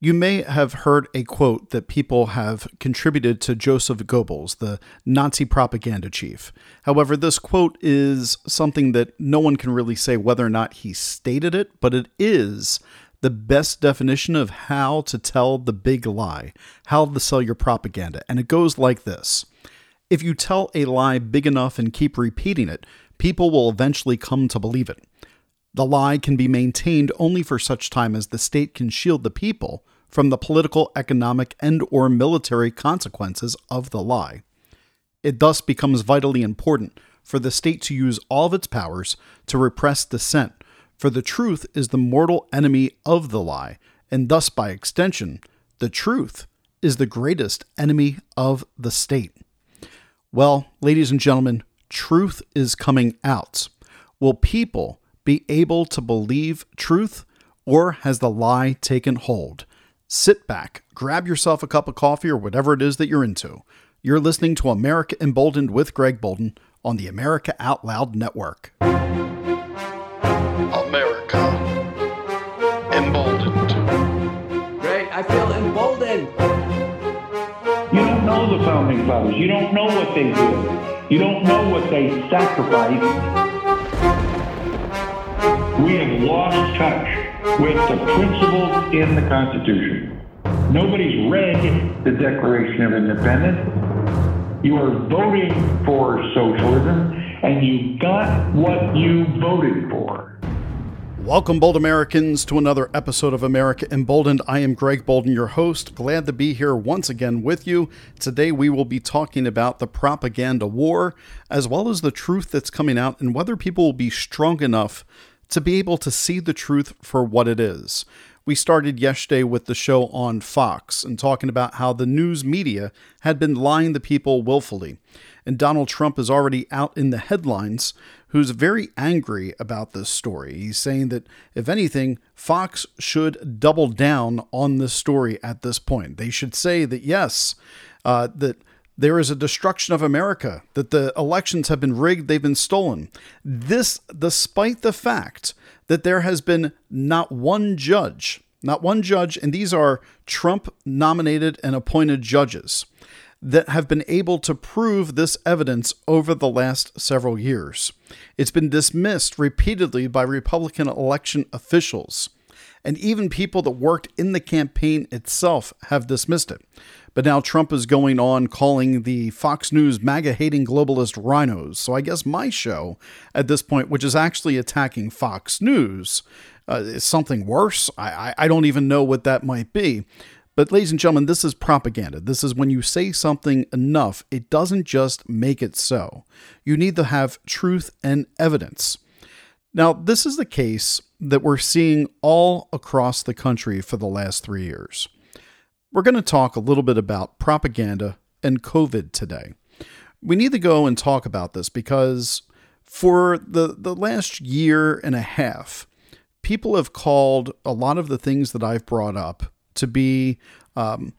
You may have heard a quote that people have contributed to Joseph Goebbels, the Nazi propaganda chief. However, this quote is something that no one can really say whether or not he stated it, but it is the best definition of how to tell the big lie, how to sell your propaganda. And it goes like this If you tell a lie big enough and keep repeating it, people will eventually come to believe it. The lie can be maintained only for such time as the state can shield the people from the political, economic, and or military consequences of the lie. It thus becomes vitally important for the state to use all of its powers to repress dissent, for the truth is the mortal enemy of the lie, and thus by extension, the truth is the greatest enemy of the state. Well, ladies and gentlemen, truth is coming out. Will people be able to believe truth, or has the lie taken hold? Sit back, grab yourself a cup of coffee or whatever it is that you're into. You're listening to America Emboldened with Greg Bolden on the America Out Loud Network. America Emboldened. Great, I feel emboldened. You don't know the founding fathers. You don't know what they did. You don't know what they sacrificed. We have lost touch with the principles in the Constitution. Nobody's read the Declaration of Independence. You are voting for socialism, and you got what you voted for. Welcome, bold Americans, to another episode of America Emboldened. I am Greg Bolden, your host. Glad to be here once again with you. Today, we will be talking about the propaganda war, as well as the truth that's coming out and whether people will be strong enough to be able to see the truth for what it is. We started yesterday with the show on Fox and talking about how the news media had been lying to people willfully. And Donald Trump is already out in the headlines, who's very angry about this story. He's saying that, if anything, Fox should double down on this story at this point. They should say that, yes, uh, that there is a destruction of America, that the elections have been rigged, they've been stolen. This, despite the fact that there has been not one judge, not one judge, and these are Trump nominated and appointed judges that have been able to prove this evidence over the last several years. It's been dismissed repeatedly by Republican election officials, and even people that worked in the campaign itself have dismissed it. But now Trump is going on calling the Fox News MAGA hating globalist RINOs. So I guess my show at this point, which is actually attacking Fox News, uh, is something worse. I, I, I don't even know what that might be. But, ladies and gentlemen, this is propaganda. This is when you say something enough, it doesn't just make it so. You need to have truth and evidence. Now, this is the case that we're seeing all across the country for the last three years. We're going to talk a little bit about propaganda and COVID today. We need to go and talk about this because for the, the last year and a half, people have called a lot of the things that I've brought up to be um,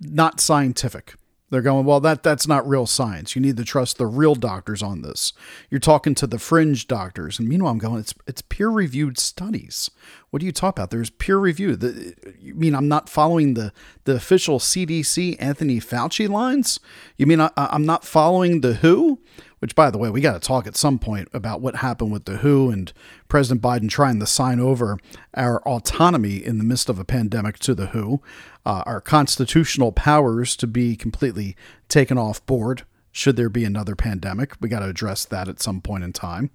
not scientific. They're going, well, that that's not real science. You need to trust the real doctors on this. You're talking to the fringe doctors, and meanwhile, I'm going, it's it's peer reviewed studies. What do you talk about? There's peer review. The, you mean I'm not following the the official CDC Anthony Fauci lines? You mean I, I'm not following the WHO? Which, by the way, we got to talk at some point about what happened with the WHO and President Biden trying to sign over our autonomy in the midst of a pandemic to the WHO, uh, our constitutional powers to be completely taken off board should there be another pandemic. We got to address that at some point in time.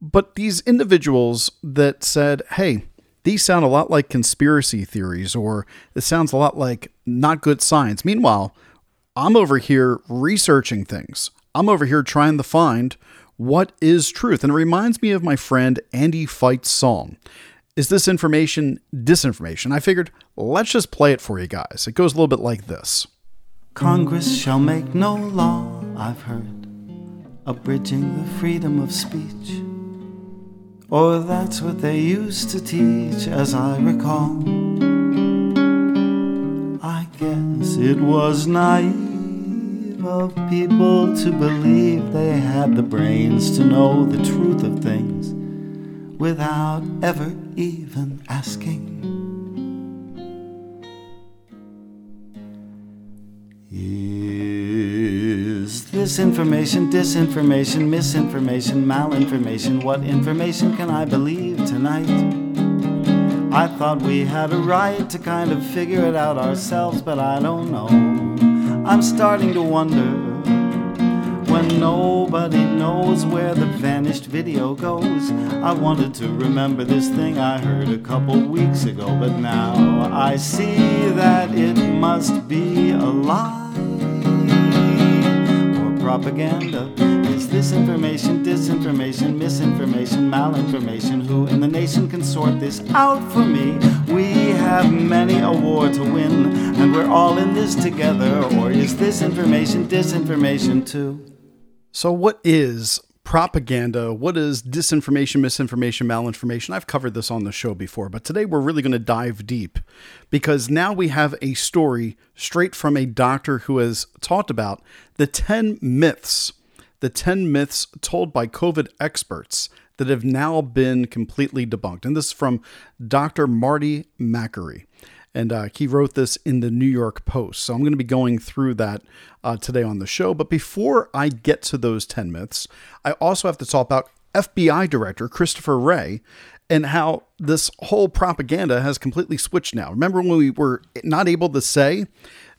But these individuals that said, hey, these sound a lot like conspiracy theories, or it sounds a lot like not good science. Meanwhile, I'm over here researching things. I'm over here trying to find what is truth. And it reminds me of my friend Andy Fight's song. Is this information disinformation? I figured let's just play it for you guys. It goes a little bit like this Congress shall make no law, I've heard, abridging the freedom of speech. Or that's what they used to teach, as I recall. I guess it was naive of people to believe they had the brains to know the truth of things without ever even asking. Is this information, disinformation, misinformation, malinformation? What information can I believe tonight? I thought we had a right to kind of figure it out ourselves, but I don't know. I'm starting to wonder when nobody knows where the vanished video goes. I wanted to remember this thing I heard a couple weeks ago, but now I see that it must be a lie or propaganda. Is this information, disinformation, misinformation, malinformation? Who in the nation can sort this out for me? We have many a war to win, and we're all in this together. Or is this information, disinformation too? So, what is propaganda? What is disinformation, misinformation, malinformation? I've covered this on the show before, but today we're really going to dive deep because now we have a story straight from a doctor who has talked about the 10 myths, the 10 myths told by COVID experts that have now been completely debunked. And this is from Dr. Marty Makary and uh, he wrote this in the New York Post. So I'm going to be going through that uh, today on the show. But before I get to those 10 myths, I also have to talk about FBI Director Christopher Wray and how this whole propaganda has completely switched now. Remember when we were not able to say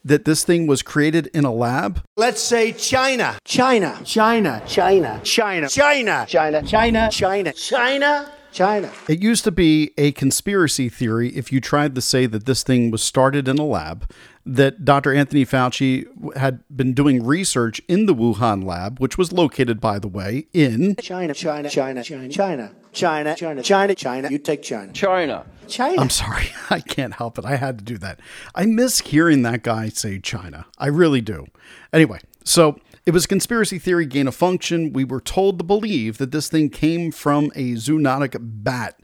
that this thing was created in a lab? Let's say China. China. China. China. China. China. China. China. China. China. China. It used to be a conspiracy theory if you tried to say that this thing was started in a lab, that Dr. Anthony Fauci had been doing research in the Wuhan lab, which was located, by the way, in China, China, China, China, China, China, China, China, China. You take China. China. China. I'm sorry, I can't help it. I had to do that. I miss hearing that guy say China. I really do. Anyway, so it was conspiracy theory gain of function. We were told to believe that this thing came from a zoonotic bat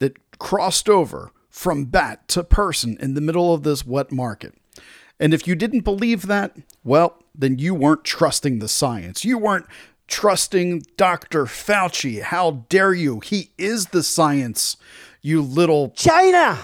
that crossed over from bat to person in the middle of this wet market. And if you didn't believe that, well, then you weren't trusting the science. You weren't trusting Dr. Fauci. How dare you? He is the science, you little China.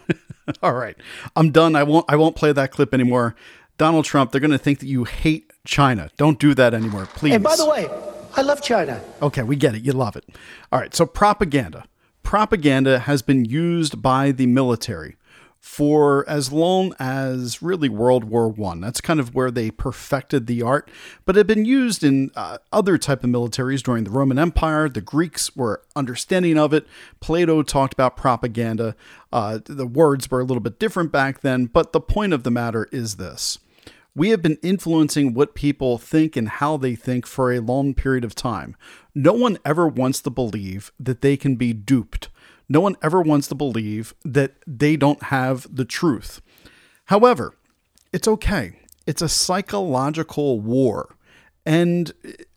All right. I'm done. I won't I won't play that clip anymore. Donald Trump, they're going to think that you hate China. Don't do that anymore, please. And by the way, I love China. Okay, we get it. You love it. All right, so propaganda. Propaganda has been used by the military for as long as really World War One. That's kind of where they perfected the art, but it had been used in uh, other type of militaries during the Roman Empire. The Greeks were understanding of it. Plato talked about propaganda. Uh, the words were a little bit different back then, but the point of the matter is this we have been influencing what people think and how they think for a long period of time. No one ever wants to believe that they can be duped. No one ever wants to believe that they don't have the truth. However, it's okay. It's a psychological war. And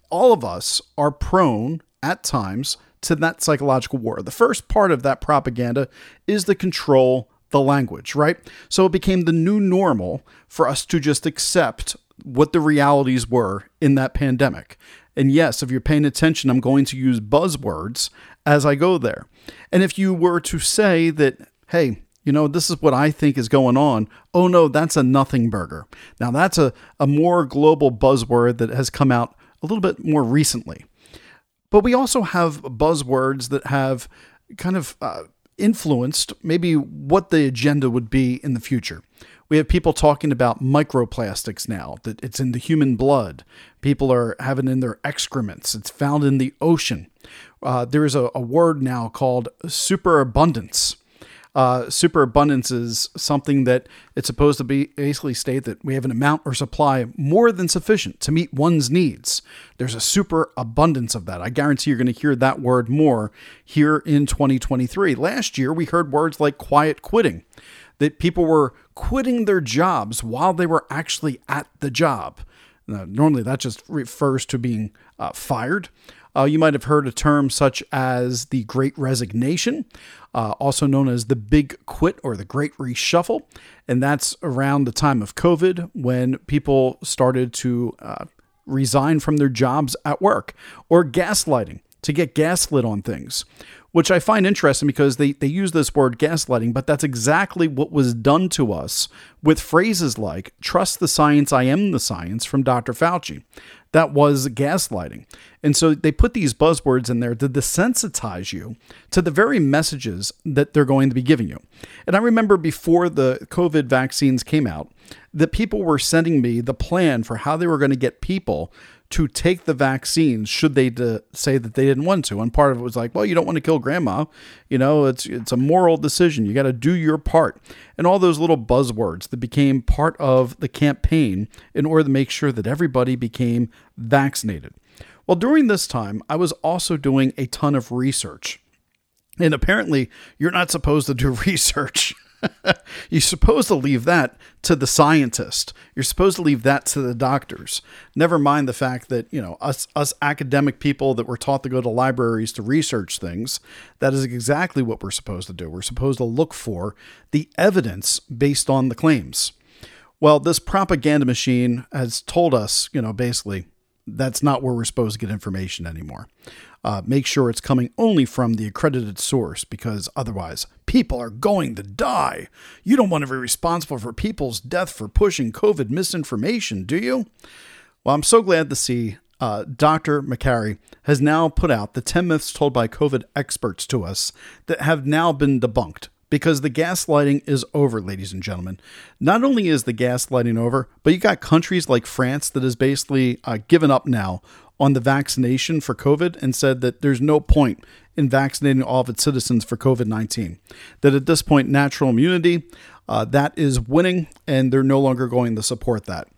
all of us are prone at times to that psychological war. The first part of that propaganda is the control the language, right? So it became the new normal for us to just accept what the realities were in that pandemic. And yes, if you're paying attention, I'm going to use buzzwords as I go there. And if you were to say that, hey, you know, this is what I think is going on. Oh no, that's a nothing burger. Now, that's a, a more global buzzword that has come out a little bit more recently. But we also have buzzwords that have kind of uh, influenced maybe what the agenda would be in the future. We have people talking about microplastics now, that it's in the human blood. People are having in their excrements. It's found in the ocean. Uh, there is a, a word now called superabundance uh, superabundance is something that it's supposed to be basically state that we have an amount or supply more than sufficient to meet one's needs. There's a superabundance of that. I guarantee you're going to hear that word more here in 2023. Last year, we heard words like quiet quitting, that people were quitting their jobs while they were actually at the job. Now, normally, that just refers to being uh, fired. Uh, you might have heard a term such as the Great Resignation, uh, also known as the Big Quit or the Great Reshuffle. And that's around the time of COVID when people started to uh, resign from their jobs at work, or gaslighting to get gaslit on things, which I find interesting because they, they use this word gaslighting, but that's exactly what was done to us with phrases like, trust the science, I am the science from Dr. Fauci. That was gaslighting. And so they put these buzzwords in there to desensitize you to the very messages that they're going to be giving you. And I remember before the COVID vaccines came out, that people were sending me the plan for how they were going to get people to take the vaccines should they de- say that they didn't want to. And part of it was like, well, you don't want to kill grandma. You know, it's it's a moral decision. You got to do your part. And all those little buzzwords that became part of the campaign in order to make sure that everybody became vaccinated. Well, during this time, I was also doing a ton of research. And apparently, you're not supposed to do research. You're supposed to leave that to the scientist. You're supposed to leave that to the doctors. Never mind the fact that, you know, us us academic people that were taught to go to libraries to research things, that is exactly what we're supposed to do. We're supposed to look for the evidence based on the claims. Well, this propaganda machine has told us, you know, basically that's not where we're supposed to get information anymore. Uh, make sure it's coming only from the accredited source because otherwise people are going to die. You don't want to be responsible for people's death for pushing COVID misinformation, do you? Well, I'm so glad to see uh, Dr. Makary has now put out the 10 myths told by COVID experts to us that have now been debunked because the gaslighting is over, ladies and gentlemen. Not only is the gaslighting over, but you got countries like France that has basically uh, given up now on the vaccination for COVID and said that there's no point in vaccinating all of its citizens for COVID 19. That at this point, natural immunity, uh, that is winning, and they're no longer going to support that.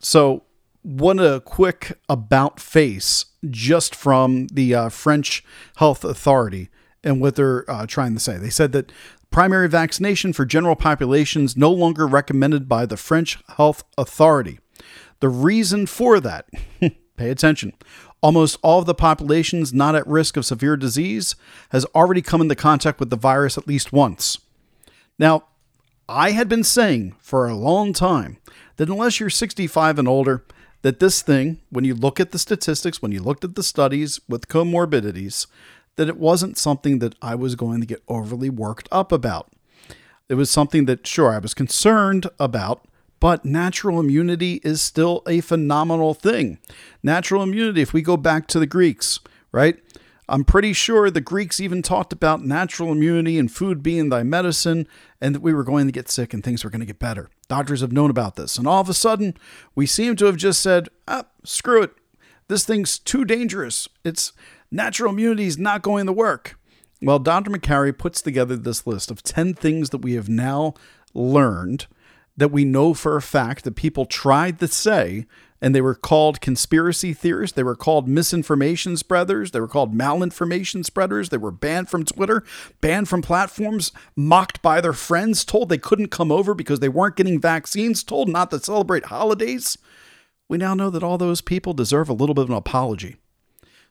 So, what a quick about face just from the uh, French Health Authority and what they're uh, trying to say. They said that primary vaccination for general populations no longer recommended by the French Health Authority. The reason for that Pay attention. Almost all of the populations not at risk of severe disease has already come into contact with the virus at least once. Now, I had been saying for a long time that unless you're 65 and older, that this thing, when you look at the statistics, when you looked at the studies with comorbidities, that it wasn't something that I was going to get overly worked up about. It was something that, sure, I was concerned about, but natural immunity is still a phenomenal thing. Natural immunity, if we go back to the Greeks, right? I'm pretty sure the Greeks even talked about natural immunity and food being thy medicine, and that we were going to get sick and things were going to get better. Doctors have known about this. And all of a sudden, we seem to have just said, ah, screw it. This thing's too dangerous. It's natural immunity is not going to work. Well, Dr. Makary puts together this list of 10 things that we have now learned that we know for a fact that people tried to say, and they were called conspiracy theorists. They were called misinformation spreaders. They were called malinformation spreaders. They were banned from Twitter, banned from platforms, mocked by their friends, told they couldn't come over because they weren't getting vaccines, told not to celebrate holidays. We now know that all those people deserve a little bit of an apology.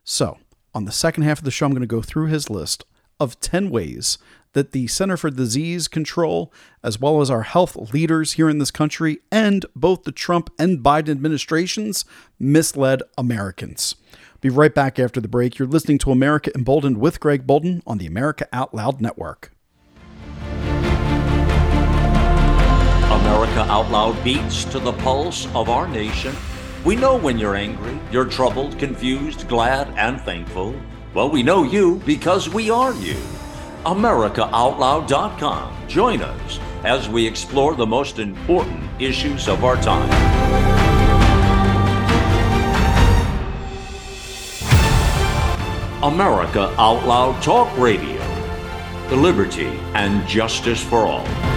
So, on the second half of the show, I'm going to go through his list of 10 ways that the Center for Disease Control, as well as our health leaders here in this country, and both the Trump and Biden administrations misled Americans. Be right back after the break. You're listening to America Emboldened with Greg Bolden on the America Out Loud Network. America Out Loud beats to the pulse of our nation. We know when you're angry, you're troubled, confused, glad, and thankful. Well, we know you because we are you. AmericaOutloud.com. Join us as we explore the most important issues of our time. America Out Loud Talk Radio. The liberty and justice for all.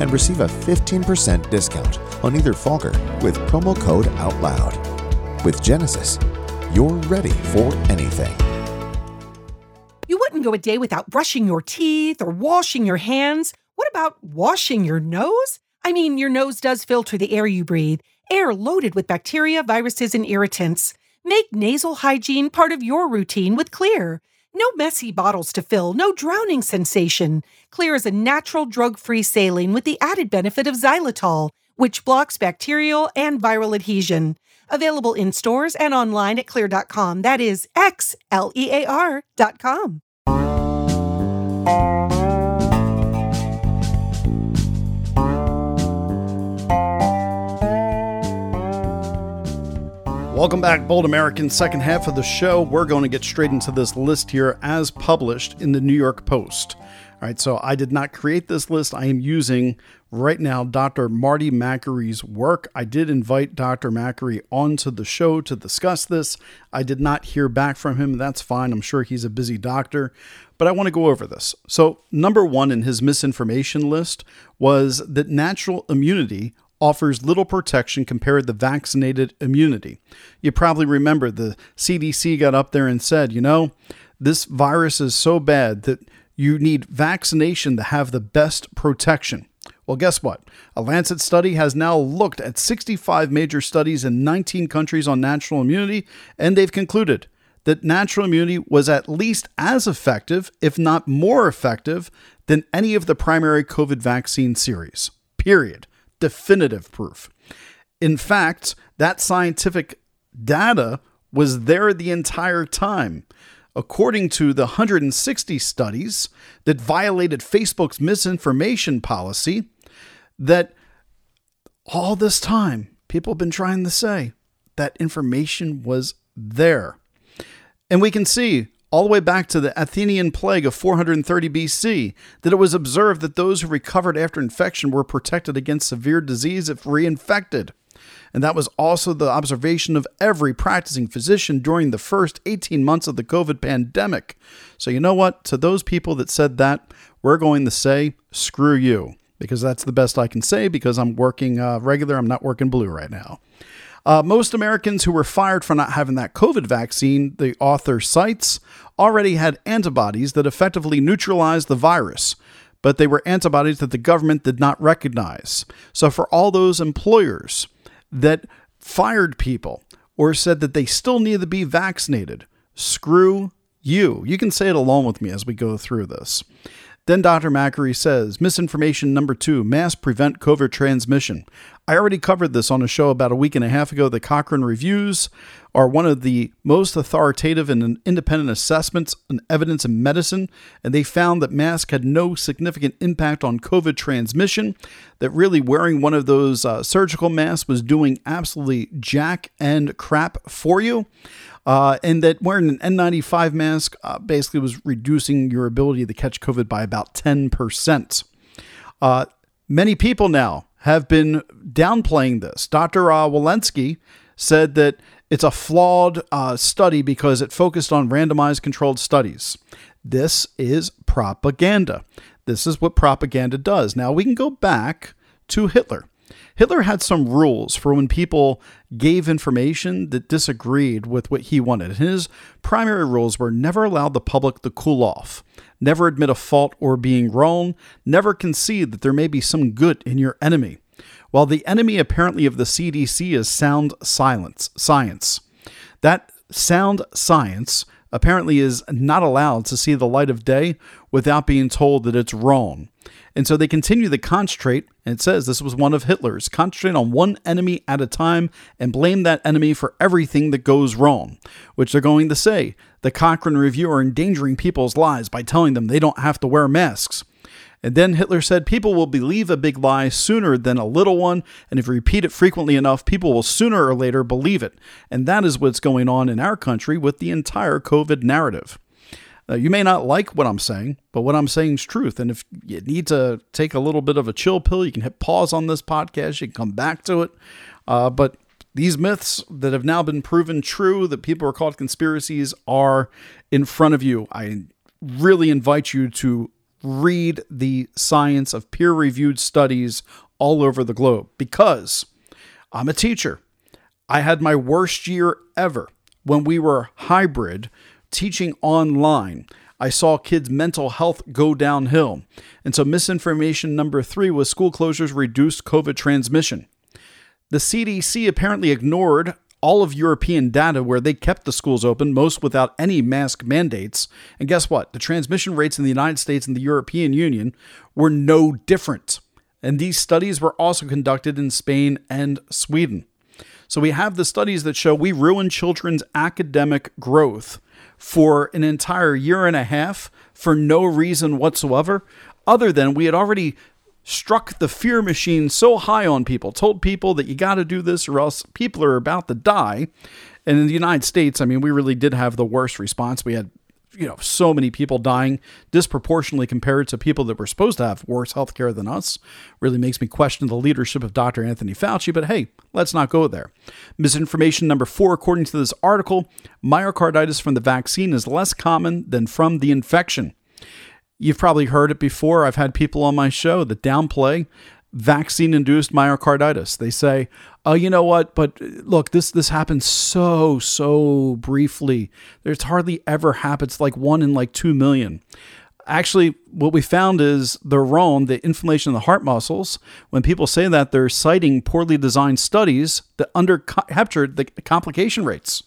and receive a 15% discount on either fogger with promo code OUTLOUD. With Genesis, you're ready for anything. You wouldn't go a day without brushing your teeth or washing your hands. What about washing your nose? I mean, your nose does filter the air you breathe, Air loaded with bacteria, viruses, and irritants. Make nasal hygiene part of your routine with Xlear. No messy bottles to fill, no drowning sensation. Xlear is a natural drug free saline with the added benefit of xylitol, which blocks bacterial and viral adhesion. Available in stores and online at xlear.com. That is X L E A R.com. Welcome back, Bold Americans. Second half of the show, we're going to get straight into this list here as published in the New York Post. All right, so I did not create this list. I am using right now Dr. Marty Makary's work. I did invite Dr. Makary onto the show to discuss this. I did not hear back from him. That's fine. I'm sure he's a busy doctor, but I want to go over this. So, number one in his misinformation list was that natural immunity offers little protection compared to vaccinated immunity. You probably remember the CDC got up there and said, you know, this virus is so bad that you need vaccination to have the best protection. Well, guess what? A Lancet study has now looked at 65 major studies in 19 countries on natural immunity, and they've concluded that natural immunity was at least as effective, if not more effective, than any of the primary COVID vaccine series. Period definitive proof. In fact, that scientific data was there the entire time. According to the 160 studies that violated Facebook's misinformation policy, that all this time people have been trying to say that information was there. And we can see all the way back to the Athenian plague of 430 BC, that it was observed that those who recovered after infection were protected against severe disease if reinfected. And that was also the observation of every practicing physician during the first 18 months of the COVID pandemic. So, you know what? To those people that said that, we're going to say, screw you, because that's the best I can say because I'm working uh, regular, I'm not working blue right now. Uh, most Americans who were fired for not having that COVID vaccine, the author cites, already had antibodies that effectively neutralized the virus, but they were antibodies that the government did not recognize. So, for all those employers that fired people or said that they still need to be vaccinated, screw you. You can say it along with me as we go through this. Then Dr. Makary says misinformation number two mass prevent COVID transmission. I already covered this on a show about a week and a half ago. The Cochrane Reviews are one of the most authoritative and independent assessments and evidence in medicine, and they found that masks had no significant impact on COVID transmission, that really wearing one of those uh, surgical masks was doing absolutely jack and crap for you. Uh, and that wearing an N95 mask uh, basically was reducing your ability to catch COVID by about 10%. Uh, many people now have been downplaying this. Dr. Uh, Walensky said that it's a flawed uh, study because it focused on randomized controlled studies. This is propaganda. This is what propaganda does. Now we can go back to Hitler. Hitler had some rules for when people gave information that disagreed with what he wanted. His primary rules were never allow the public to cool off, never admit a fault or being wrong, never concede that there may be some good in your enemy. While the enemy apparently of the CDC is sound silence, science. That sound science apparently is not allowed to see the light of day without being told that it's wrong. And so they continue to concentrate, and it says this was one of Hitler's concentrate on one enemy at a time and blame that enemy for everything that goes wrong, which they're going to say the Cochrane Review are endangering people's lives by telling them they don't have to wear masks. And then Hitler said, People will believe a big lie sooner than a little one, and if you repeat it frequently enough, people will sooner or later believe it. And that is what's going on in our country with the entire COVID narrative. Now, you may not like what I'm saying, but what I'm saying is truth. And if you need to take a little bit of a chill pill, you can hit pause on this podcast. You can come back to it. Uh, but these myths that have now been proven true, that people are called conspiracies, are in front of you. I really invite you to read the science of peer reviewed studies all over the globe because I'm a teacher. I had my worst year ever when we were hybrid teaching online. I saw kids' mental health go downhill. And so, misinformation number three was school closures reduced COVID transmission. The CDC apparently ignored all of European data where they kept the schools open, most without any mask mandates. And guess what? The transmission rates in the United States and the European Union were no different. And these studies were also conducted in Spain and Sweden. So we have the studies that show we ruin children's academic growth for an entire year and a half for no reason whatsoever, other than we had already struck the fear machine so high on people, told people that you got to do this or else people are about to die. And in the United States, I mean, we really did have the worst response. We had, you know, so many people dying disproportionately compared to people that were supposed to have worse health care than us. Really makes me question the leadership of Dr. Anthony Fauci, but hey, let's not go there. Misinformation number four, according to this article, myocarditis from the vaccine is less common than from the infection. You've probably heard it before. I've had people on my show that downplay vaccine induced myocarditis. They say, "Oh, you know what? But uh, look, this this happens so so briefly. There's hardly ever happens It's like one in like two million. Actually, what we found is the ROM, the inflammation of the heart muscles, when people say that, they're citing poorly designed studies that under captured the complication rates.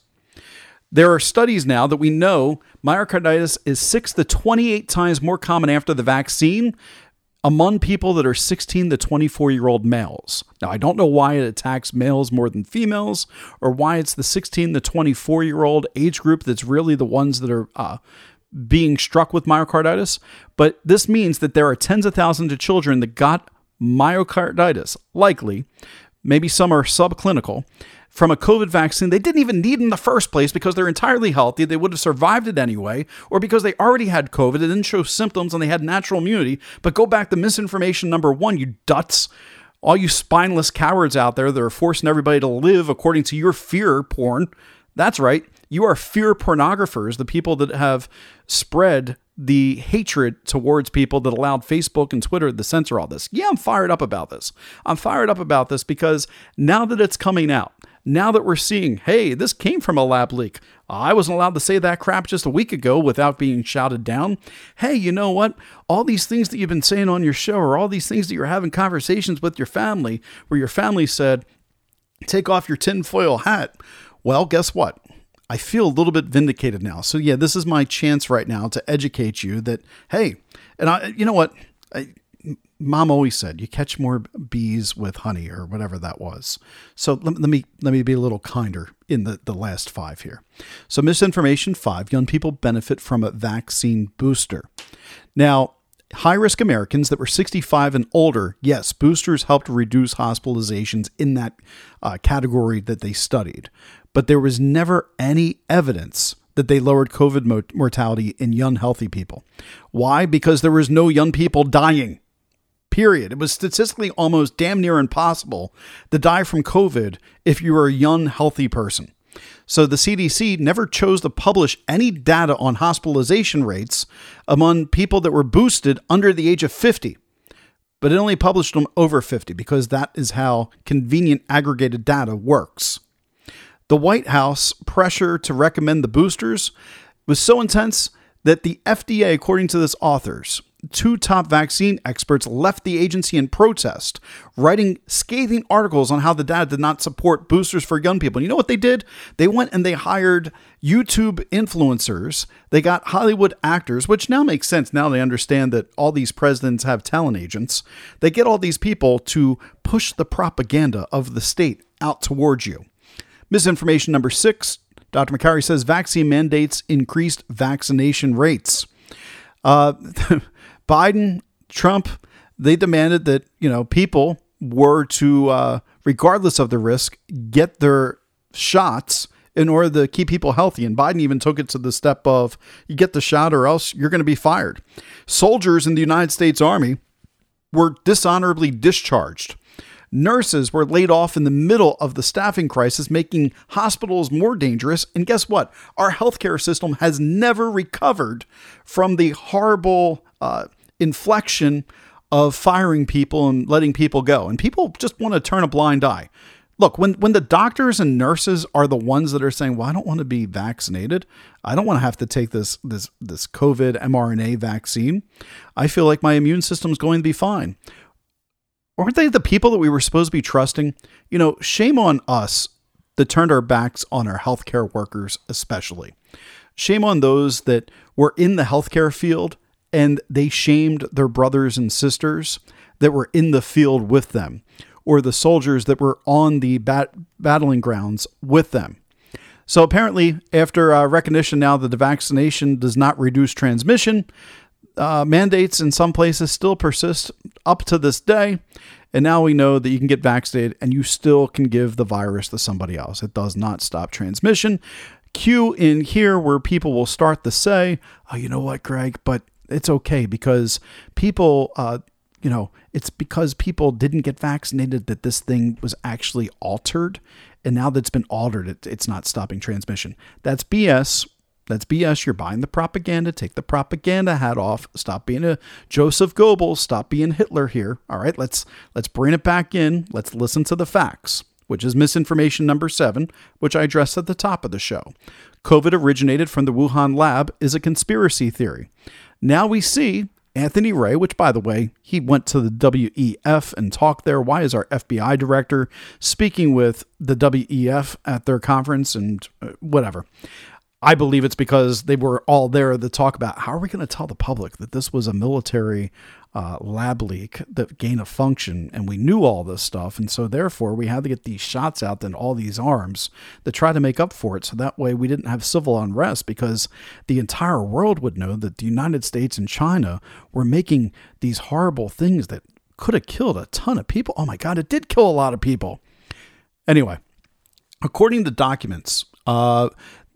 There are studies now that we know myocarditis is 6 to 28 times more common after the vaccine among people that are 16 to 24 year old males. Now, I don't know why it attacks males more than females or why it's the 16 to 24 year old age group that's really the ones that are uh, being struck with myocarditis. But this means that there are tens of thousands of children that got myocarditis, likely. Maybe some are subclinical from a COVID vaccine they didn't even need in the first place because they're entirely healthy. They would have survived it anyway, or because they already had COVID, it didn't show symptoms and they had natural immunity. But go back to misinformation number one, you duts. All you spineless cowards out there that are forcing everybody to live according to your fear porn. That's right. You are fear pornographers, the people that have spread the hatred towards people that allowed Facebook and Twitter to censor all this. Yeah, I'm fired up about this. I'm fired up about this because now that it's coming out, now that we're seeing, hey, this came from a lab leak. I wasn't allowed to say that crap just a week ago without being shouted down. Hey, you know what? All these things that you've been saying on your show, or all these things that you're having conversations with your family, where your family said, take off your tinfoil hat. Well, guess what? I feel a little bit vindicated now. So, yeah, this is my chance right now to educate you that, hey, and I, you know what? I, mom always said you catch more bees with honey or whatever that was. So let, let, me let me be a little kinder in the, the last five here. So misinformation five young people benefit from a vaccine booster. Now high risk americans that were 65 and older yes boosters helped reduce hospitalizations in that uh, category that they studied. But there was never any evidence that they lowered COVID mortality in young, healthy people. Why? Because there was no young people dying period. It was statistically almost damn near impossible to die from COVID if you were a young, healthy person. So the CDC never chose to publish any data on hospitalization rates among people that were boosted under the age of 50. But it only published them over 50 because that is how convenient aggregated data works. The White House pressure to recommend the boosters was so intense that the FDA, according to this authors, two top vaccine experts left the agency in protest, writing scathing articles on how the data did not support boosters for young people. And you know what they did? They went and they hired YouTube influencers. They got Hollywood actors, which now makes sense. Now they understand that all these presidents have talent agents. They get all these people to push the propaganda of the state out towards you. Misinformation number six Dr. Makary says vaccine mandates increased vaccination rates. Uh, Biden, Trump, they demanded that you know people were to, uh, regardless of the risk, get their shots in order to keep people healthy. And Biden even took it to the step of you get the shot or else you're going to be fired. Soldiers in the United States Army were dishonorably discharged. Nurses were laid off in the middle of the staffing crisis, making hospitals more dangerous. And guess what? Our healthcare system has never recovered from the horrible uh, inflection of firing people and letting people go. And people just want to turn a blind eye. Look, when, when the doctors and nurses are the ones that are saying, "Well, I don't want to be vaccinated. I don't want to have to take this this this COVID mRNA vaccine. I feel like my immune system's going to be fine." Aren't they the people that we were supposed to be trusting? You know, shame on us that turned our backs on our healthcare workers, especially. Shame on those that were in the healthcare field and they shamed their brothers and sisters that were in the field with them, or the soldiers that were on the bat- battling grounds with them. So apparently, after uh, recognition now that the vaccination does not reduce transmission, uh, mandates in some places still persist up to this day. And now we know that you can get vaccinated and you still can give the virus to somebody else. It does not stop transmission. Cue in here where people will start to say, oh, you know what, Greg, but it's okay because people, uh, you know, it's because people didn't get vaccinated that this thing was actually altered. And now that it's been altered, it, it's not stopping transmission. That's BS. That's BS. You're buying the propaganda. Take the propaganda hat off. Stop being a Joseph Goebbels. Stop being Hitler here. All right, let's let's bring it back in. Let's listen to the facts, which is misinformation number seven, which I addressed at the top of the show. COVID originated from the Wuhan lab is a conspiracy theory. Now we see Anthony Wray, which by the way, he went to the WEF and talked there. Why is our FBI director speaking with the WEF at their conference and uh, whatever? I believe it's because they were all there to talk about how are we going to tell the public that this was a military uh, lab leak that gain of function, and we knew all this stuff, and so therefore we had to get these shots out and all these arms to try to make up for it, so that way we didn't have civil unrest because the entire world would know that the United States and China were making these horrible things that could have killed a ton of people. Oh my God, it did kill a lot of people. Anyway, according to documents, uh,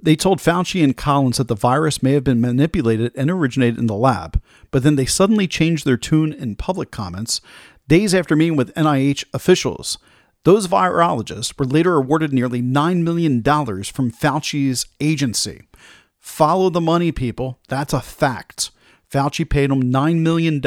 they told Fauci and Collins that the virus may have been manipulated and originated in the lab, but then they suddenly changed their tune in public comments days after meeting with NIH officials. Those virologists were later awarded nearly $9 million from Fauci's agency. Follow the money, people. That's a fact. Fauci paid them $9 million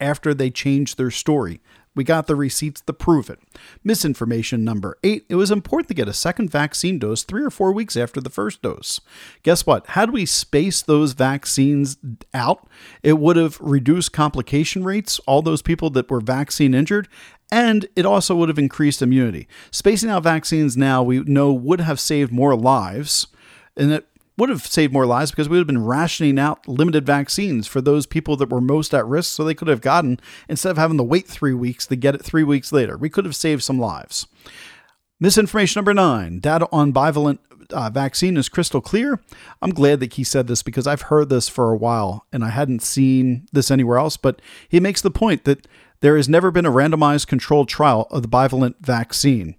after they changed their story. We got the receipts to prove it. Misinformation number eight it was important to get a second vaccine dose three or four weeks after the first dose. Guess what? Had we spaced those vaccines out, it would have reduced complication rates, all those people that were vaccine injured, and it also would have increased immunity. Spacing out vaccines now, we know, would have saved more lives. And it would have saved more lives because we would have been rationing out limited vaccines for those people that were most at risk so they could have gotten instead of having to wait three weeks to get it three weeks later. We could have saved some lives. Misinformation number nine. Data on bivalent uh, vaccine is crystal clear. I'm glad that he said this because i've heard this for a while and i hadn't seen this anywhere else but he makes the point that there has never been a randomized controlled trial of the bivalent vaccine.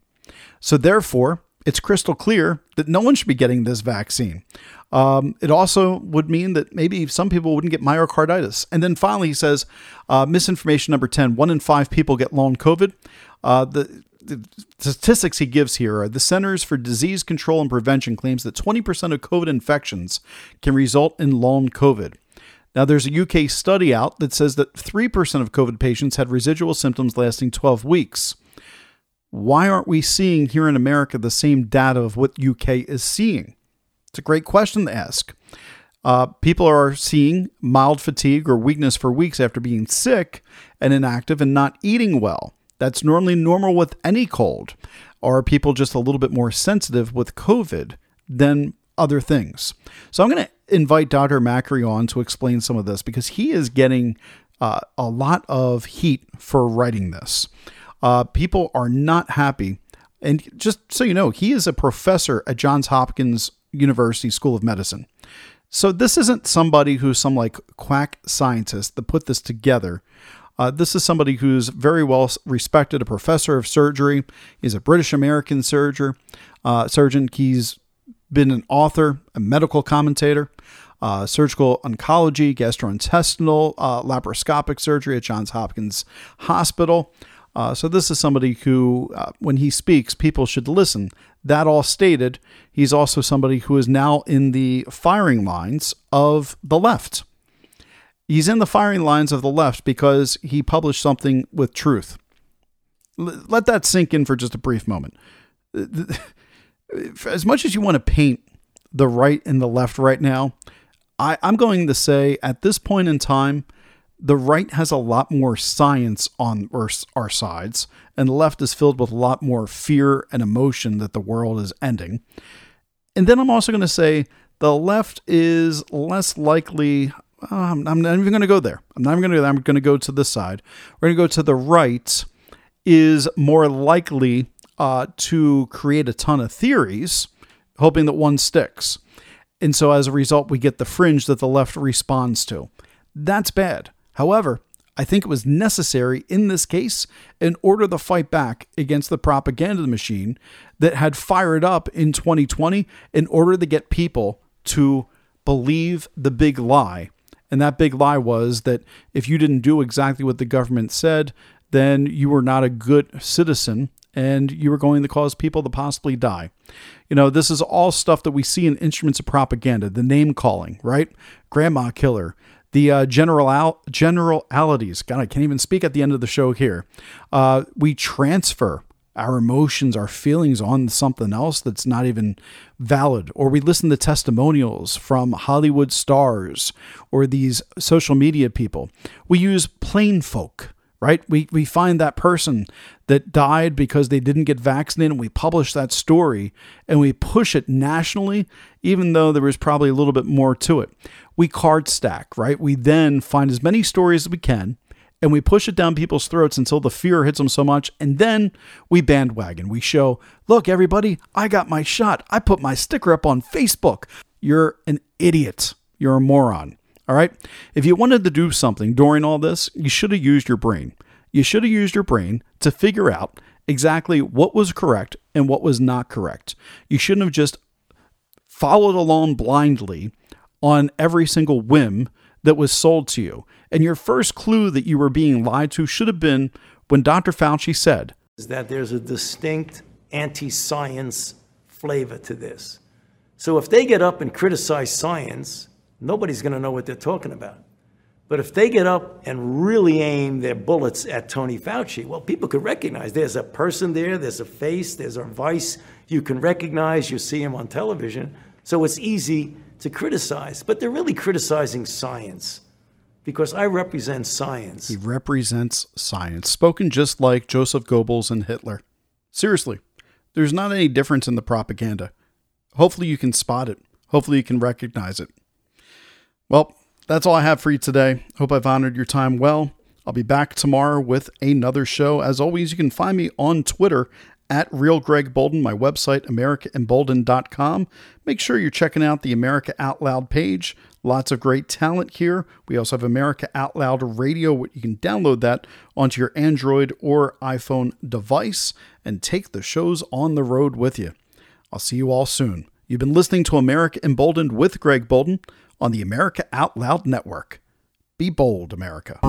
So therefore it's crystal clear that no one should be getting this vaccine. Um, it also would mean that maybe some people wouldn't get myocarditis. And then finally, he says uh, misinformation number 10 one in five people get long COVID. Uh, the, the statistics he gives here are the Centers for Disease Control and Prevention claims that 20% of COVID infections can result in long COVID. Now, there's a UK study out that says that 3% of COVID patients had residual symptoms lasting 12 weeks. Why aren't we seeing here in America the same data of what UK is seeing? It's a great question to ask. Uh, people are seeing mild fatigue or weakness for weeks after being sick and inactive and not eating well. That's normally normal with any cold. Or are people just a little bit more sensitive with COVID than other things? So I'm going to invite Dr. Makary on to explain some of this because he is getting uh, a lot of heat for writing this. Uh, people are not happy. And just so you know, he is a professor at Johns Hopkins University School of Medicine. So this isn't somebody who's some like quack scientist that put this together. Uh, this is somebody who's very well respected, a professor of surgery. He's a British American surgeon. Uh, surgeon. He's been an author, a medical commentator, uh, surgical oncology, gastrointestinal, uh, laparoscopic surgery at Johns Hopkins Hospital. Uh, so this is somebody who, uh, when he speaks, people should listen. That all stated, he's also somebody who is now in the firing lines of the left. He's in the firing lines of the left because he published something with truth. L- let that sink in for just a brief moment. As much as you want to paint the right and the left right now, I, I'm going to say at this point in time, the right has a lot more science on our, sides, and the left is filled with a lot more fear and emotion that the world is ending. And then I'm also going to say the left is less likely. Uh, I'm, not even going to go there. I'm not even going to. I'm going to go to this side. We're going to go to the right is more likely uh, to create a ton of theories, hoping that one sticks. And so as a result, we get the fringe that the left responds to. That's bad. However, I think it was necessary in this case in order to fight back against the propaganda machine that had fired up in 2020 in order to get people to believe the big lie. And that big lie was that if you didn't do exactly what the government said, then you were not a good citizen and you were going to cause people to possibly die. You know, this is all stuff that we see in instruments of propaganda, the name calling, right? Grandma killer, the uh, general generalities. God, I can't even speak at the end of the show here. Uh, we transfer our emotions, our feelings on something else that's not even valid, or we listen to testimonials from Hollywood stars or these social media people. We use plain folk right? We, we find that person that died because they didn't get vaccinated and we publish that story and we push it nationally, even though there was probably a little bit more to it. We card stack, right? We then find as many stories as we can and we push it down people's throats until the fear hits them so much. And then we bandwagon. We show, look, everybody, I got my shot. I put my sticker up on Facebook. You're an idiot. You're a moron. All right. If you wanted to do something during all this, you should have used your brain. You should have used your brain to figure out exactly what was correct and what was not correct. You shouldn't have just followed along blindly on every single whim that was sold to you. And your first clue that you were being lied to should have been when Dr. Fauci said, is that there's a distinct anti science flavor to this. So if they get up and criticize science, nobody's going to know what they're talking about. But if they get up and really aim their bullets at Tony Fauci, well, people could recognize there's a person there, there's a face, there's a voice you can recognize, you see him on television. So it's easy to criticize. But they're really criticizing science because I represent science. He represents science, spoken just like Joseph Goebbels and Hitler. Seriously, there's not any difference in the propaganda. Hopefully, you can spot it. Hopefully, you can recognize it. Well, that's all I have for you today. Hope I've honored your time well. I'll be back tomorrow with another show. As always, you can find me on Twitter at Real Greg Boulden, my website, AmericaEmbolden.com. Make sure you're checking out the America Out Loud page. Lots of great talent here. We also have America Out Loud Radio. You can download that onto your Android or iPhone device and take the shows on the road with you. I'll see you all soon. You've been listening to America Emboldened with Greg Boulden on the America Out Loud Network. Be bold, America.